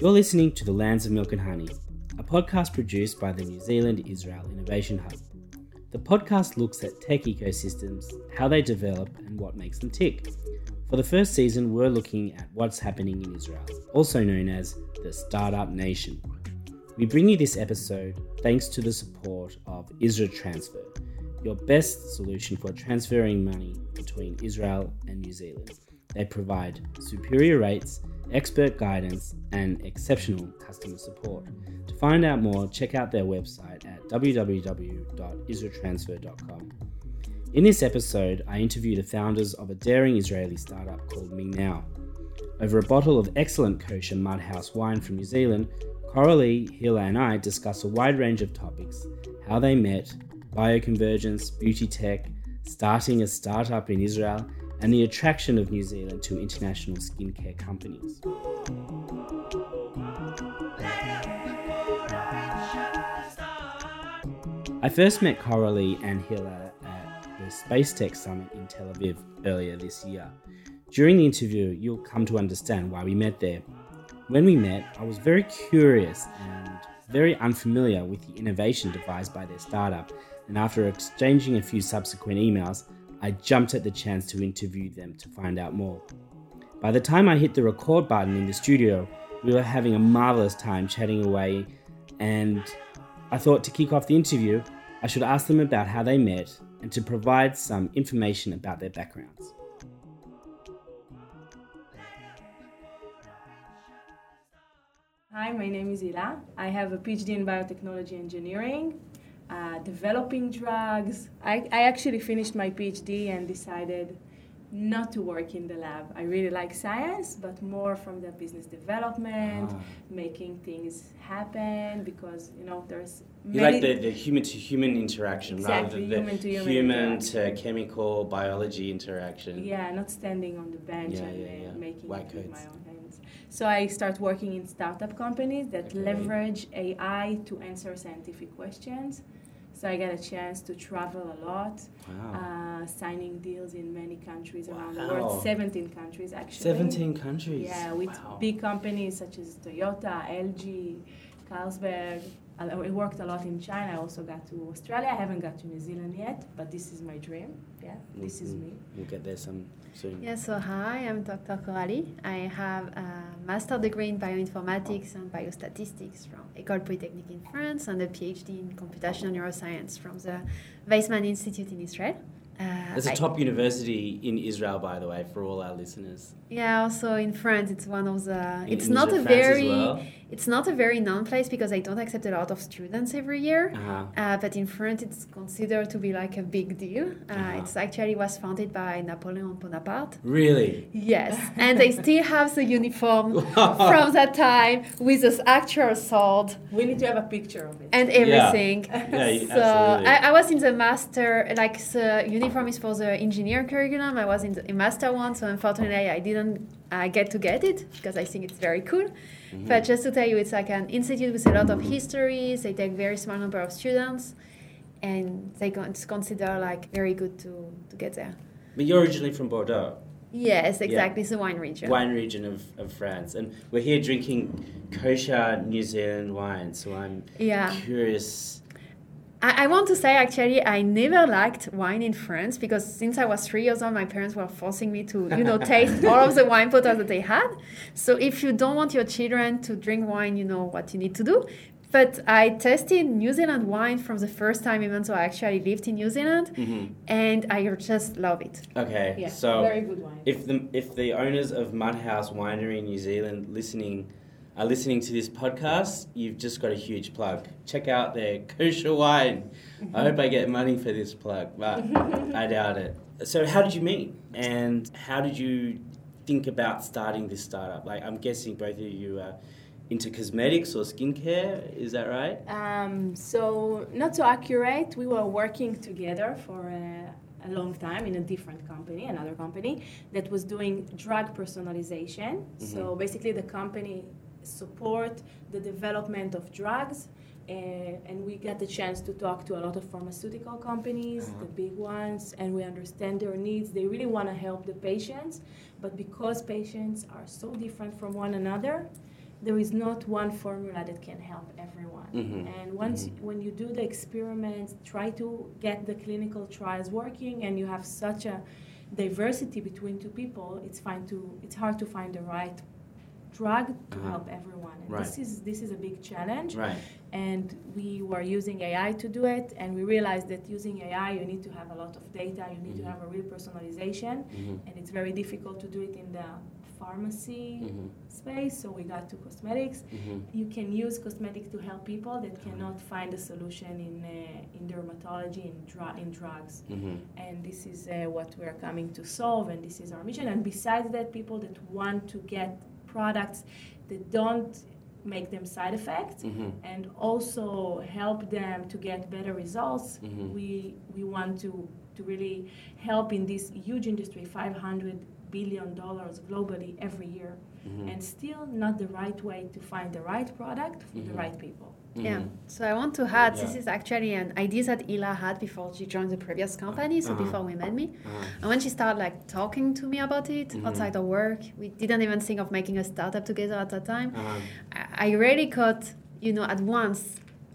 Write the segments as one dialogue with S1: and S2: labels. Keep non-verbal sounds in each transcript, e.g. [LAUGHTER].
S1: You're listening to The Lands of Milk and Honey, a podcast produced by the New Zealand Israel Innovation Hub. The podcast looks at tech ecosystems, how they develop, and what makes them tick. For the first season, we're looking at what's happening in Israel, also known as the Startup Nation. We bring you this episode thanks to the support of Israel Transfer, your best solution for transferring money between Israel and New Zealand. They provide superior rates, expert guidance, and exceptional customer support. To find out more, check out their website at www.israeltransfer.com. In this episode, I interview the founders of a daring Israeli startup called MeNow. Over a bottle of excellent kosher Mudhouse wine from New Zealand, Coralie, Hilla, and I discuss a wide range of topics how they met, bioconvergence, beauty tech, starting a startup in Israel, and the attraction of New Zealand to international skincare companies. I first met Coralie and Hilla at the Space Tech Summit in Tel Aviv earlier this year. During the interview, you'll come to understand why we met there. When we met, I was very curious and very unfamiliar with the innovation devised by their startup, and after exchanging a few subsequent emails, I jumped at the chance to interview them to find out more. By the time I hit the record button in the studio, we were having a marvelous time chatting away, and I thought to kick off the interview, I should ask them about how they met and to provide some information about their backgrounds.
S2: Hi, my name is Hilla. I have a PhD in biotechnology engineering, uh, developing drugs. I, I actually finished my PhD and decided not to work in the lab. I really like science, but more from the business development,
S1: Ah.
S2: making things happen because, you know, there's
S1: You like the, the human to human interaction rather
S2: Exactly,
S1: than the
S2: human to human,
S1: human to chemical biology interaction.
S2: Yeah, not standing on the bench
S1: Yeah,
S2: and
S1: yeah,
S2: uh,
S1: yeah.
S2: making
S1: White
S2: it with my own hands. So I start working in startup companies that
S1: Okay.
S2: leverage AI to answer scientific questions. So I get a chance to travel a lot,
S1: Wow.
S2: uh, signing deals in many countries around the world, 17 countries actually.
S1: 17 countries.
S2: Yeah, with
S1: Wow.
S2: big companies such as Toyota, LG, Carlsberg. I I worked a lot in China. I also got to Australia. I haven't got to New Zealand yet, but this is my dream. Yeah, this is
S1: Mhm.
S2: me.
S1: We'll get there some soon.
S3: Yeah, so hi, I'm Dr. Coralie. I have a master degree in bioinformatics and biostatistics from École Polytechnique in France and a PhD in computational neuroscience from the Weizmann Institute in Israel. Uh,
S1: It's a top university in Israel, by the way, for all our listeners.
S3: Yeah, also in France, it's one of the.
S1: In-
S3: It's
S1: in
S3: not a
S1: France as
S3: very.
S1: well?
S3: It's not a very known place because I don't accept a lot of students every year.
S1: Uh-huh.
S3: Uh, but in France, it's considered to be like a big deal. Uh,
S1: Uh-huh.
S3: It's actually was founded by Napoleon Bonaparte.
S1: Really?
S3: Yes, and they still have the uniform [LAUGHS] from that time with this actual sword
S2: We need to have a picture of it.
S3: and everything.
S1: Yeah, you-
S3: so
S1: absolutely.
S3: I, I was in the master, like the uniform is for the engineer curriculum. I was in the in master one, so unfortunately I didn't uh, get to get it because I think it's very cool.
S1: Mm-hmm.
S3: But just to tell you, it's like an institute with a lot of histories. They take very small number of students, and they con- it's like very good to, to get there.
S1: But you're originally from Bordeaux,
S3: Yes, exactly. It's the wine region.
S1: wine region of, of France. And we're here drinking kosher New Zealand wine. So I'm
S3: Yeah.
S1: curious.
S3: I, I want to say actually I never liked wine in France because since I was three years old, my parents were forcing me to, you know, taste [LAUGHS] all of the wine bottles that they had. So if you don't want your children to drink wine, you know what you need to do. But I tasted New Zealand wine from the first time, even though I actually lived in New Zealand,
S1: Mhm.
S3: and I just love it.
S1: Okay,
S2: yeah,
S1: so
S2: very good wine.
S1: if the if the owners of Mudhouse Winery in New Zealand listening are listening to this podcast, you've just got a huge plug. Check out their kosher wine. I hope I get money for this plug, but [LAUGHS] I doubt it. So how did you meet? And how did you think about starting this startup? Like I'm guessing both of you are into cosmetics or skincare, is that right?
S2: Um, so not so accurate. We were working together for a, a long time in a different company, another company that was doing drug personalization. So basically, the company support the development of drugs. Uh, and we get the chance to talk to a lot of pharmaceutical companies,
S1: Uh-huh.
S2: the big ones, and we understand their needs. They really want to help the patients, but because patients are so different from one another, there is not one formula that can help everyone.
S1: Mhm.
S2: And once
S1: Mhm.
S2: when you do the experiments, try to get the clinical trials working, and you have such a diversity between two people, it's fine to it's hard to find the right drug to
S1: Uh-huh.
S2: help everyone. And
S1: Right.
S2: this is this is a big challenge
S1: Right.
S2: and we were using AI to do it, and we realized that using AI, you need to have a lot of data, you need
S1: Mhm.
S2: to have a real personalization,
S1: Mhm.
S2: and it's very difficult to do it in the pharmacy
S1: Mhm.
S2: space. So we got to cosmetics.
S1: Mhm.
S2: You can use cosmetics to help people that cannot find a solution in uh, in dermatology in, dru- in drugs.
S1: Mhm.
S2: And this is uh, what we are coming to solve, and this is our mission. And besides that, people that want to get products that don't make them side effects
S1: Mhm.
S2: and also help them to get better results.
S1: Mhm.
S2: We we want to to really help in this huge industry, 500 billion dollars globally every year,
S1: Mhm.
S2: and still not the right way to find the right product for the
S1: Mhm.
S2: right people.
S3: Yeah.
S1: Mhm.
S3: So I want to add, this is actually an idea that Hilla had before she joined the previous company, so
S1: Uh-huh.
S3: before we met me.
S1: Uh-huh.
S3: And when she started like talking to me about it
S1: Mhm.
S3: outside of work, we didn't even think of making a startup together at that time.
S1: Uh-huh.
S3: I, I really got, you know, at once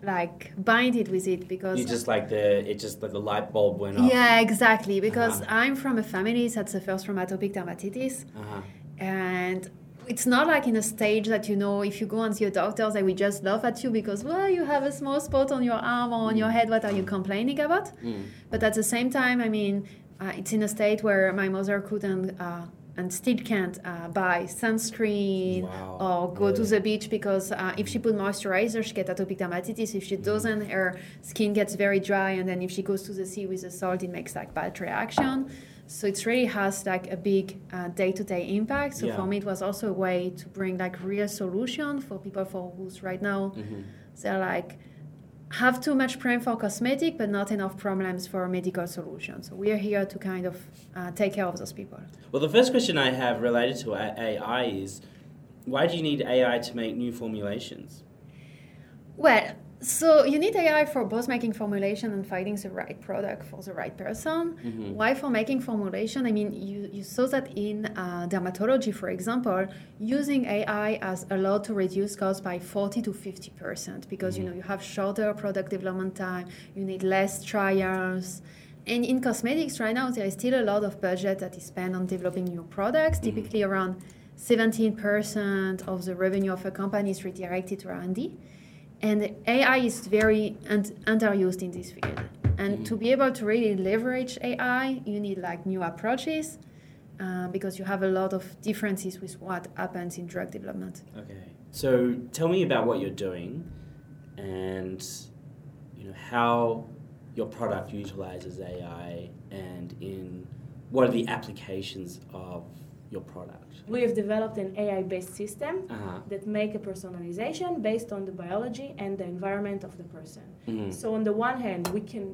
S3: like binded with it because
S1: You just like the it just like the light bulb went off.
S3: yeah, exactly. Because
S1: Uh-huh.
S3: I'm from a family that suffers from atopic dermatitis,
S1: Uh-huh.
S3: and it's not like in a stage that you know if you go and see a doctor they will just laugh at you because well you have a small spot on your arm or on your head. What are you complaining about?
S1: Mm.
S3: but at the same time i mean uh, it's in a state where my mother couldn't uh, and still can't uh, buy sunscreen
S1: Wow.
S3: or go to the beach because uh, if she put moisturizer she gets atopic dermatitis. If she doesn't her skin gets very dry and then if she goes to the sea with the salt it makes like bad reaction so it really has like a big uh, day-to-day impact so
S1: Yeah.
S3: for me it was also a way to bring like real solution for people for who's right now
S1: Mhm.
S3: they're like have too much problem for cosmetic but not enough problems for medical solutions so we're here to kind of uh, take care of those people
S1: Well, the first question I have related to AI is why do you need AI to make new formulations?
S3: well so you need ai for both making formulation and finding the right product for the right person.
S1: Mhm.
S3: why for making formulation? I mean you, you saw that in uh, dermatology for example using ai has allowed to reduce costs by 40 to 50 percent because you know you have shorter product development time you need less trials. And in cosmetics right now there is still a lot of budget that is spent on developing new products. Typically around 17% of the revenue of a company is redirected to r&d and ai is very un- underused in this field. And to be able to really leverage ai you need like new approaches uh, because you have a lot of differences with what happens in drug development.
S1: Okay. So tell me about what you're doing and you know how your product utilizes AI and in what are the applications of your product?
S2: We have developed an AI-based system
S1: Uh-huh.
S2: that make a personalization based on the biology and the environment of the person.
S1: Mhm.
S2: So on the one hand, we can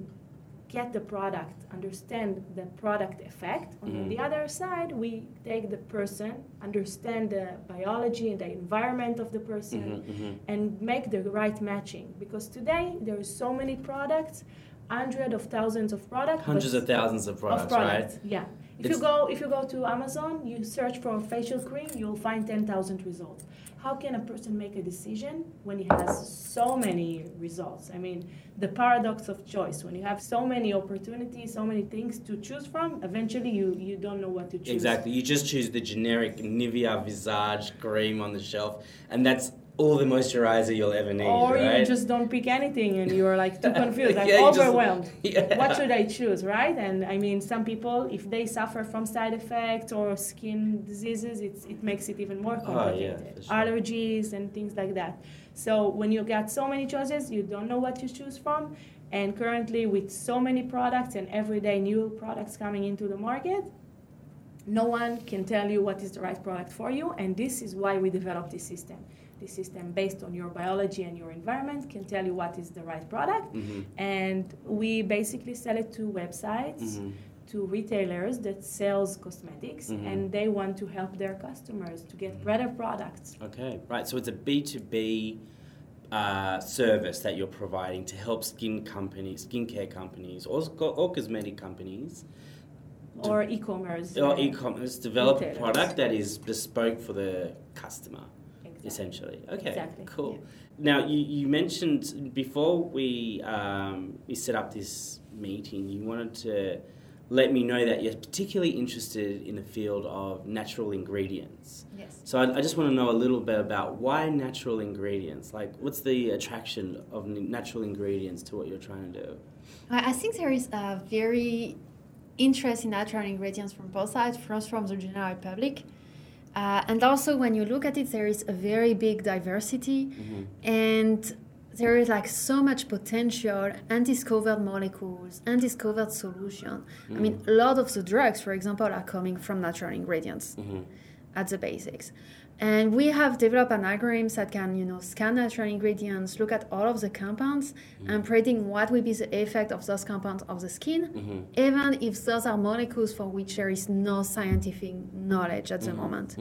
S2: get the product, understand the product effect. On
S1: Mhm.
S2: the other side, we take the person, understand the biology and the environment of the person,
S1: Mhm, mhm.
S2: and make the right matching. Because today there are so many products, hundreds of thousands of products.
S1: Hundreds of thousands of products,
S2: of products.
S1: right?
S2: Yeah. If
S1: It's-
S2: you go if you go to Amazon, you search for a facial cream, you'll find ten thousand results. How can a person make a decision when he has so many results? I mean, the paradox of choice. When you have so many opportunities, so many things to choose from, eventually you you don't know what to choose.
S1: Exactly. You just choose the generic Nivea Visage cream on the shelf, and that's all the moisturizer you'll ever need,
S2: Or
S1: right?
S2: you just don't pick anything and you're like too [LAUGHS] confused, like
S1: Yeah, you just-
S2: overwhelmed. [LAUGHS]
S1: Yeah.
S2: What should I choose, right? And I mean, some people, if they suffer from side effects or skin diseases, it's, it makes it even more
S1: Oh, yeah,
S2: complicated.
S1: sure.
S2: Allergies and things like that. So when you got so many choices, you don't know what to choose from. And currently, with so many products and everyday new products coming into the market, no one can tell you what is the right product for you. And this is why we developed this system. This system, based on your biology and your environment, can tell you what is the right product.
S1: Mhm.
S2: And we basically sell it to websites,
S1: Mhm.
S2: to retailers that sells cosmetics,
S1: Mhm.
S2: and they want to help their customers to get better products.
S1: Okay, right. So it's a B2B uh, service that you're providing to help skin companies, skincare companies, or, or cosmetic companies,
S2: Or e-commerce.
S1: or
S2: uh,
S1: e-commerce develop a product that is bespoke for the customer. Essentially. Okay,
S2: Exactly,
S1: cool. Now you, you mentioned before we um, we set up this meeting, you wanted to let me know that you're particularly interested in the field of natural ingredients.
S3: Yes.
S1: So I, I just want to know a little bit about why natural ingredients. Like, what's the attraction of natural ingredients to what you're trying to do?
S3: I I think there is a very interest in natural ingredients from both sides, first from the general public. Uh, and also, when you look at it, there is a very big diversity, mm-hmm. and there is like so much potential, undiscovered molecules, undiscovered solution. I mm. mean, a lot of the drugs, for example, are coming from natural ingredients mm-hmm. At the basics. And we have developed an algorithm that can, you know, scan natural ingredients, look at all of the compounds, mm-hmm. and predict what will be the effect of those compounds of the skin, mm-hmm. even if those are molecules for which there is no scientific knowledge at the mm-hmm. moment.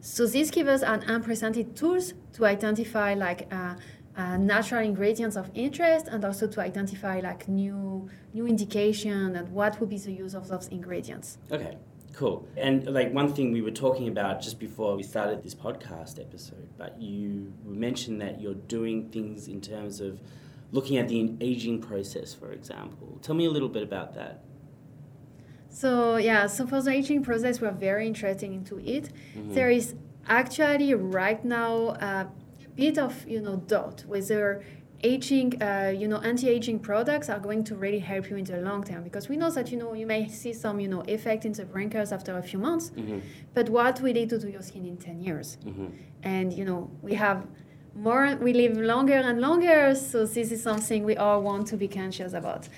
S3: So this gives us an unprecedented tools to identify like uh, uh, natural ingredients of interest and also to identify like new new indication and what would be the use of those ingredients.
S1: Okay, cool. And like one thing we were talking about just before we started this podcast episode, but you mentioned that you're doing things in terms of looking at the aging process, for example. Tell me a little bit about that.
S3: So yeah, so for the aging process, we're very interested into it. Mm-hmm. There is actually right now a bit of you know doubt whether aging, uh, you know, anti-aging products are going to really help you in the long term. Because we know that you know you may see some you know effect in the wrinkles after a few months, but what will it do to your skin in ten years? And you know we have more we live longer and longer so this is something we all want to be conscious about.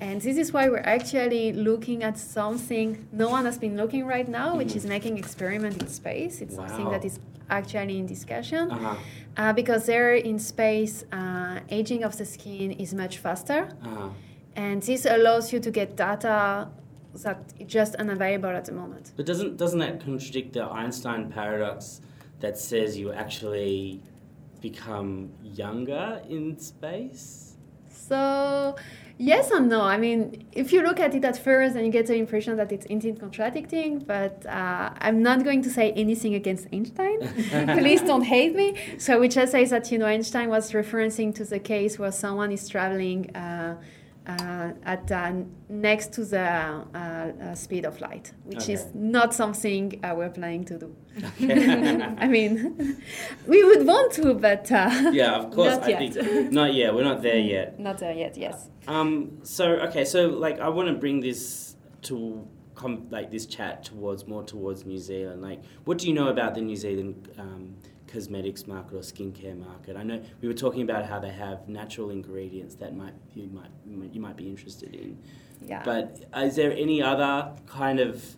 S3: And this is why we're actually looking at something no one has been looking right now which is making experiment in space. It's something that is actually in discussion.
S1: Uh-huh.
S3: uh, because there in space uh, aging of the skin is much faster.
S1: Uh-huh.
S3: and this allows you to get data that is just unavailable at the moment.
S1: But doesn't doesn't that contradict the Einstein paradox that says you actually become younger in space?
S3: So, yes and no. I mean, if you look at it at first, and you get the impression that it's indeed contradicting, but uh, I'm not going to say anything against Einstein. [LAUGHS] Please don't hate me. So, would just say that, you know, Einstein was referencing to the case where someone is traveling. Uh, uh, at uh, next to the uh, uh, speed of light, which is not something uh, we're planning to do.
S1: Okay. [LAUGHS]
S3: I mean, [LAUGHS] we would want to, but uh,
S1: yeah, of [LAUGHS] course.
S2: Not
S1: I
S2: yet.
S1: think not yet. We're not there yet.
S3: not there yet. Yes.
S1: Um. So okay. So like, I want to bring this to com- like this chat towards more towards New Zealand. Like, what do you know about the New Zealand um, cosmetics market or skincare market? I know we were talking about how they have natural ingredients that might you might you might be interested in.
S3: Yeah.
S1: But is there any other kind of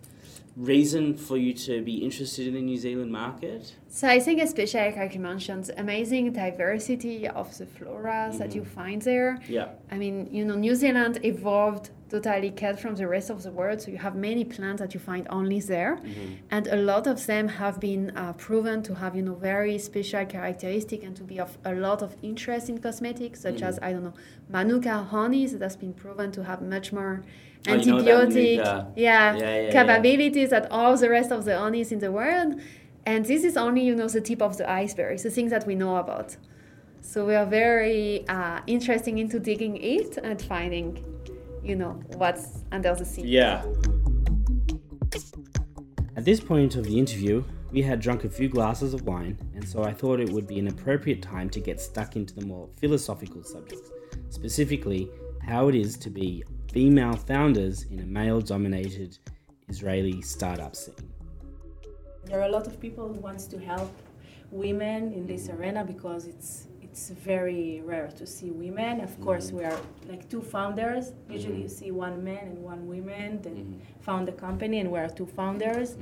S1: reason for you to be interested in the New Zealand market?
S3: So I think especially like you mentioned, the amazing diversity of the flora that mm-hmm. you find there.
S1: Yeah.
S3: I mean, you know, New Zealand evolved totally cut from the rest of the world, so you have many plants that you find only there, and a lot of them have been uh, proven to have, you know, very special characteristic and to be of a lot of interest in cosmetics, such as I don't know, Manuka honey that has been proven to have much more
S1: Oh, you know
S3: antibiotic, yeah,
S1: Yeah, yeah, yeah.
S3: capabilities that all the rest of the honeys in the world. And this is only, you know, the tip of the iceberg, the things that we know about. So we are very uh, interested into digging it and finding, you know, what's under the sea.
S1: Yeah. At this point of the interview, we had drunk a few glasses of wine, and so I thought it would be an appropriate time to get stuck into the more philosophical subjects, specifically how it is to be female founders in a male dominated Israeli startup scene.
S2: There are a lot of people who wants to help women in this arena because it's it's very rare to see women. Of mm-hmm. course, we are like two founders. Usually, mm-hmm. you see one man and one woman that mm-hmm. found the company, and we are two founders.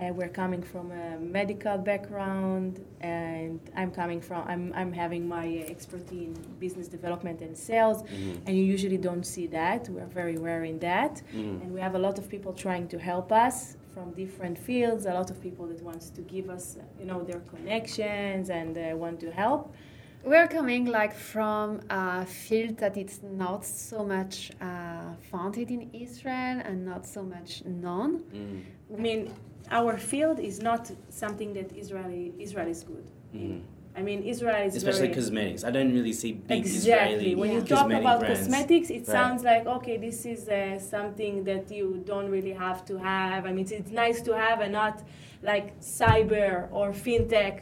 S2: And we're coming from a medical background, and I'm coming from I'm I'm having my expertise in business development and sales, and you usually don't see that. We are very rare in that, and we have a lot of people trying to help us from different fields. A lot of people that wants to give us, you know, their connections and uh, want to help.
S3: We're coming like from a field that it's not so much uh, founded in Israel and not so much known.
S2: I mean, our field is not something that Israeli Israel is good.
S1: Mhm.
S2: I mean, Israel is
S1: Especially
S2: very,
S1: cosmetics. I don't really see big
S2: exactly.
S1: Israeli
S2: When you talk about
S1: brands.
S2: cosmetics, it
S1: Right.
S2: sounds like okay, this is uh, something that you don't really have to have. I mean, it's, it's nice to have, and not like cyber or fintech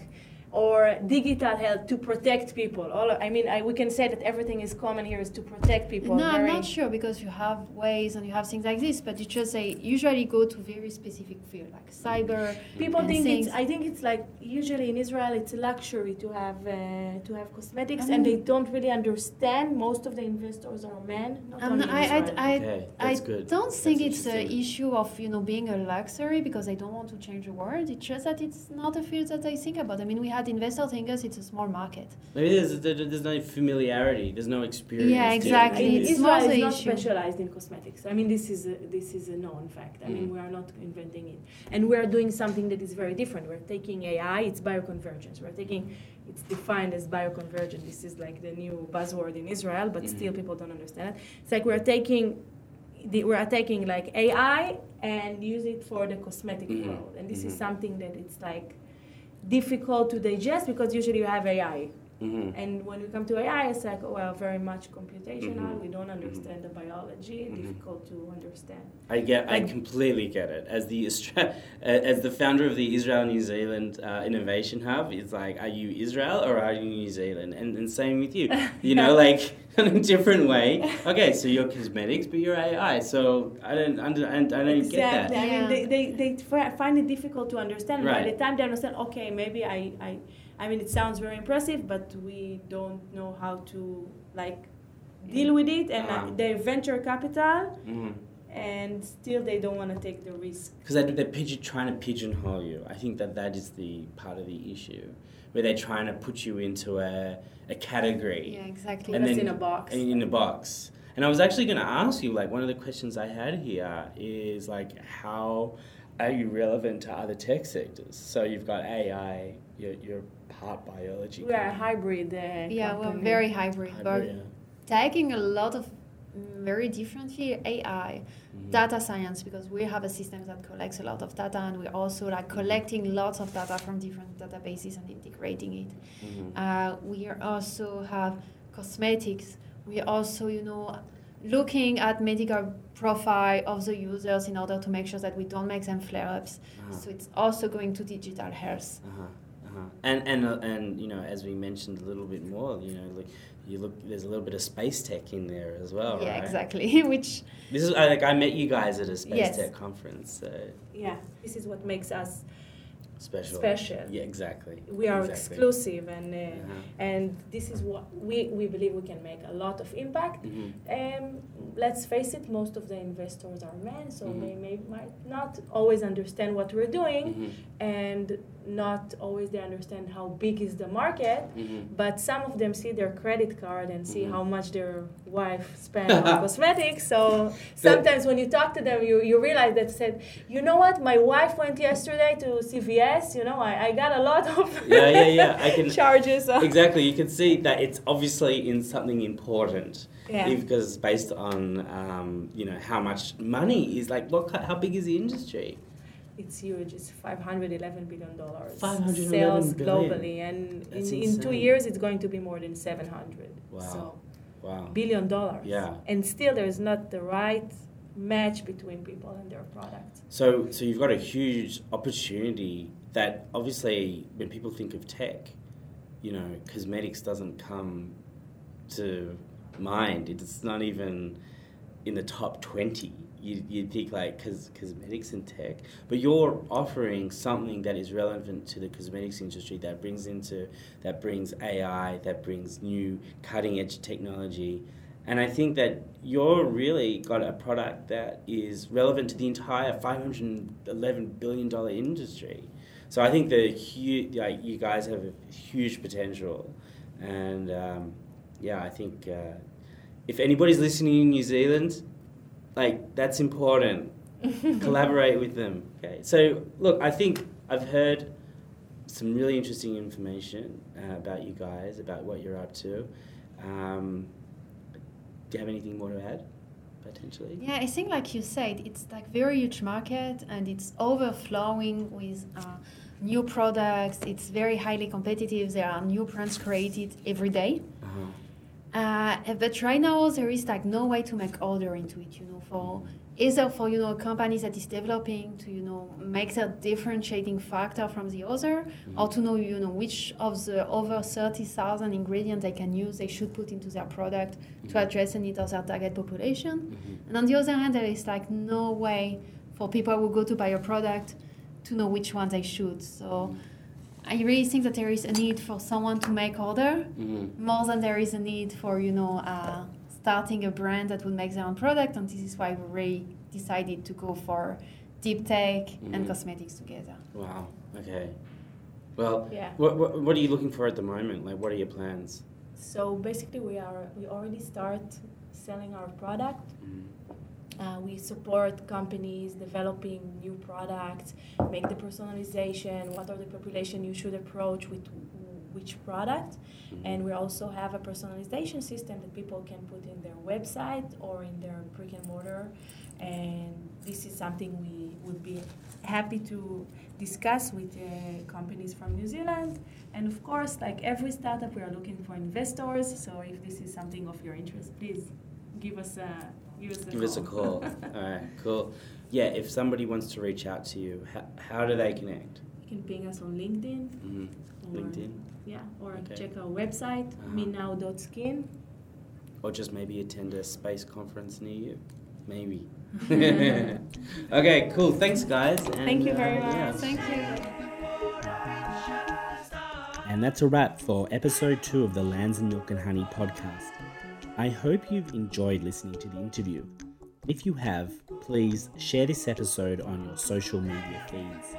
S2: or digital health to protect people. All I mean, I, we can say that everything is common here is to protect people.
S3: No, I'm not sure because you have ways and you have things like this, but you just say usually go to very specific field like cyber.
S2: People think
S3: things.
S2: it's. I think it's like usually in Israel, it's a luxury to have uh, to have cosmetics,
S3: I
S2: and they don't really understand. Most of the investors are men. Not
S3: Um,
S2: only in
S3: I, I, I,
S1: Okay,
S3: I
S1: good.
S3: don't
S1: That's
S3: think it's an issue of you know being a luxury because I don't want to change the world. It's just that it's not a field that I think about. I mean, we had investor thinkers. It's a small market.
S1: Maybe there's, there's no familiarity. There's no experience.
S3: Yeah, exactly.
S1: with
S2: In.
S3: It's
S2: Israel
S3: not
S2: is not
S3: issue.
S2: specialized in cosmetics. I mean, this is a, this is a known fact. I mean,
S1: Mhm.
S2: we are not inventing it, and we are doing something that is very different. We're taking AI. It's bioconvergence. We're taking. It's defined as bioconvergence. This is like the new buzzword in Israel, but
S1: Mhm.
S2: still people don't understand it. It's like we're taking. The, we're taking like AI and use it for the cosmetic
S1: Mhm.
S2: world, and this is
S1: Mhm.
S2: something that it's like difficult to digest because usually you have AI.
S1: Mhm.
S2: And when we come to AI, it's like, oh well, very much computational.
S1: Mhm.
S2: We don't understand the biology.
S1: Mhm.
S2: Difficult to understand.
S1: I get, I completely get it. As the as the founder of the Israel New Zealand uh, Innovation Hub, it's like, are you Israel or are you New Zealand? And, and same with you. [LAUGHS] You know, like [LAUGHS] in a different way. Okay, so you're cosmetics, but you're AI. So I don't under, and I don't
S2: exactly.
S1: get that.
S2: I
S3: Yeah.
S2: mean, they, they, they find it difficult to understand.
S1: Right.
S2: By the time they understand, okay, maybe I, I, I mean, it sounds very impressive, but we don't know how to like deal with it. And uh,
S1: Uh-huh.
S2: they venture capital,
S1: Mhm.
S2: and still they don't want to take the risk.
S1: Because they're, they're pigeon, trying to pigeonhole you. I think that that is the part of the issue, where they're trying to put you into a, a category
S3: Yeah, exactly.
S1: And
S2: Put us
S1: then-
S2: in a box.
S1: in, in a box. And I was actually going to ask you, like, one of the questions I had here is, like, how are you relevant to other tech sectors? So you've got AI, you're, you're part biology.
S2: we are a
S1: company.
S2: hybrid. Uh,
S3: yeah, we're very hybrid, but
S1: Hybrid,
S3: taking a lot of very different field, AI,
S1: yeah. Mhm.
S3: data science, because we have a system that collects a lot of data, and we're also like collecting lots of data from different databases and integrating it.
S1: Mhm.
S3: Uh, we also have cosmetics. We also, you know, looking at medical profile of the users in order to make sure that we don't make them flare-ups.
S1: Uh-huh.
S3: So it's also going to digital health.
S1: Uh-huh. Uh-huh. And and uh, and you know, as we mentioned a little bit more, you know, like you look, there's a little bit of space tech in there as well,
S3: yeah,
S1: right?
S3: exactly. [LAUGHS] Which
S1: This is I- like I met you guys at a space
S3: Yes.
S1: tech conference, so
S2: Yeah, this is what makes us
S1: special.
S2: special.
S1: Yeah, exactly.
S2: We are
S1: Exactly.
S2: exclusive, and uh,
S1: Uh-huh.
S2: and this is what we, we believe we can make a lot of impact.
S1: Mhm.
S2: Um, let's face it, most of the investors are men, so
S1: Mhm.
S2: they may might not always understand what we're doing,
S1: Mhm.
S2: and not always they understand how big is the market.
S1: Mhm.
S2: But some of them see their credit card and see
S1: Mhm.
S2: how much their wife spent on [LAUGHS] cosmetics. So sometimes when you talk to them, you, you realize that said, you know what, my wife went yesterday to CVS. You know, I, I got a lot of [LAUGHS]
S1: Yeah, yeah, yeah. I can [LAUGHS]
S2: charges.
S1: exactly. You can see that it's obviously in something important.
S2: Yeah.
S1: Because based on um, you know how much money is like what how big is the industry?
S2: It's huge. It's 511 billion dollars sales
S1: billion.
S2: globally, and
S1: That's
S2: in, in two years it's going to be more than 700.
S1: Wow.
S2: So
S1: Wow.
S2: billion dollars.
S1: Yeah.
S2: And still, there's not the right match between people and their products.
S1: So so you've got a huge opportunity that obviously when people think of tech, you know, cosmetics doesn't come to mind. It's not even in the top 20. You, you'd think like cos- cosmetics and tech, but you're offering something that is relevant to the cosmetics industry that brings into that brings AI, that brings new cutting edge technology, and I think that you're really got a product that is relevant to the entire 511 billion dollar industry. So I think the hu- like you guys have a huge potential, and um, yeah, I think uh, if anybody's listening in New Zealand, like that's important. [LAUGHS] Collaborate with them. Okay. So look, I think I've heard some really interesting information uh, about you guys, about what you're up to. Um, do you have anything more to add, potentially?
S3: Yeah, I think like you said, it's like very huge market and it's overflowing with uh, new products. It's very highly competitive. There are new brands created every day.
S1: Uh-huh.
S3: Uh, but right now there is like no way to make order into it. You know, for either for you know companies that is developing to you know make that differentiating factor from the other, mm-hmm. or to know you know which of the over thirty thousand ingredients they can use they should put into their product to mm-hmm. address the need of their target population. Mm-hmm. And on the other hand, there is like no way for people who go to buy a product to know which one they should. So I really think that there is a need for someone to make order
S1: Mhm.
S3: more than there is a need for you know uh, starting a brand that would make their own product. And this is why we really decided to go for deep tech
S1: Mhm.
S3: and cosmetics together.
S1: Wow. Okay. Well,
S2: Yeah.
S1: what, what what are you looking for at the moment? Like, what are your plans?
S2: So basically, we are we already start selling our product.
S1: Mm.
S2: Uh, we support companies developing new products, make the personalization, what are the population you should approach with which product. And we also have a personalization system that people can put in their website or in their brick and mortar. And this is something we would be happy to discuss with uh, companies from New Zealand. And of course, like every startup, we are looking for investors. So if this is something of your interest, please give us a give us a
S1: Give us a call. All right, cool. Yeah, if somebody wants to reach out to you, how, how do they connect?
S2: You can ping us on LinkedIn.
S1: Mm.
S2: Or,
S1: LinkedIn,
S2: Yeah, or
S1: Okay.
S2: check our website,
S1: Uh-huh.
S2: menow.skin.
S1: or just maybe attend a space conference near you. Maybe. [LAUGHS] okay, cool. Thanks, guys. and,
S2: Thank you very
S1: uh,
S2: much.
S1: yeah.
S3: Thank you.
S1: And that's a wrap for episode two of the Lands and Milk and Honey podcast. I hope you've enjoyed listening to the interview. If you have, please share this episode on your social media feeds.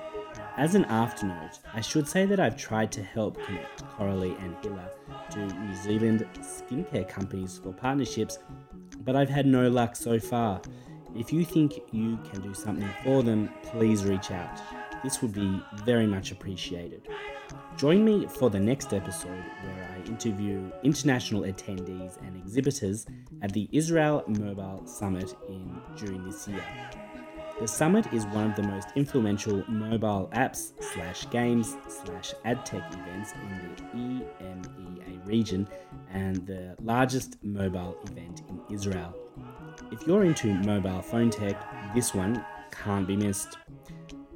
S1: As an afternote, I should say that I've tried to help connect Coralie and Hilla to New Zealand skincare companies for partnerships, but I've had no luck so far. If you think you can do something for them, please reach out. This would be very much appreciated. Join me for the next episode where I interview international attendees and exhibitors at the Israel Mobile Summit in June this year. The summit is one of the most influential mobile apps slash games slash ad tech events in the EMEA region and the largest mobile event in Israel. If you're into mobile phone tech, this one can't be missed.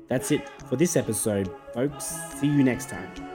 S1: That's it for this episode, folks. See you next time.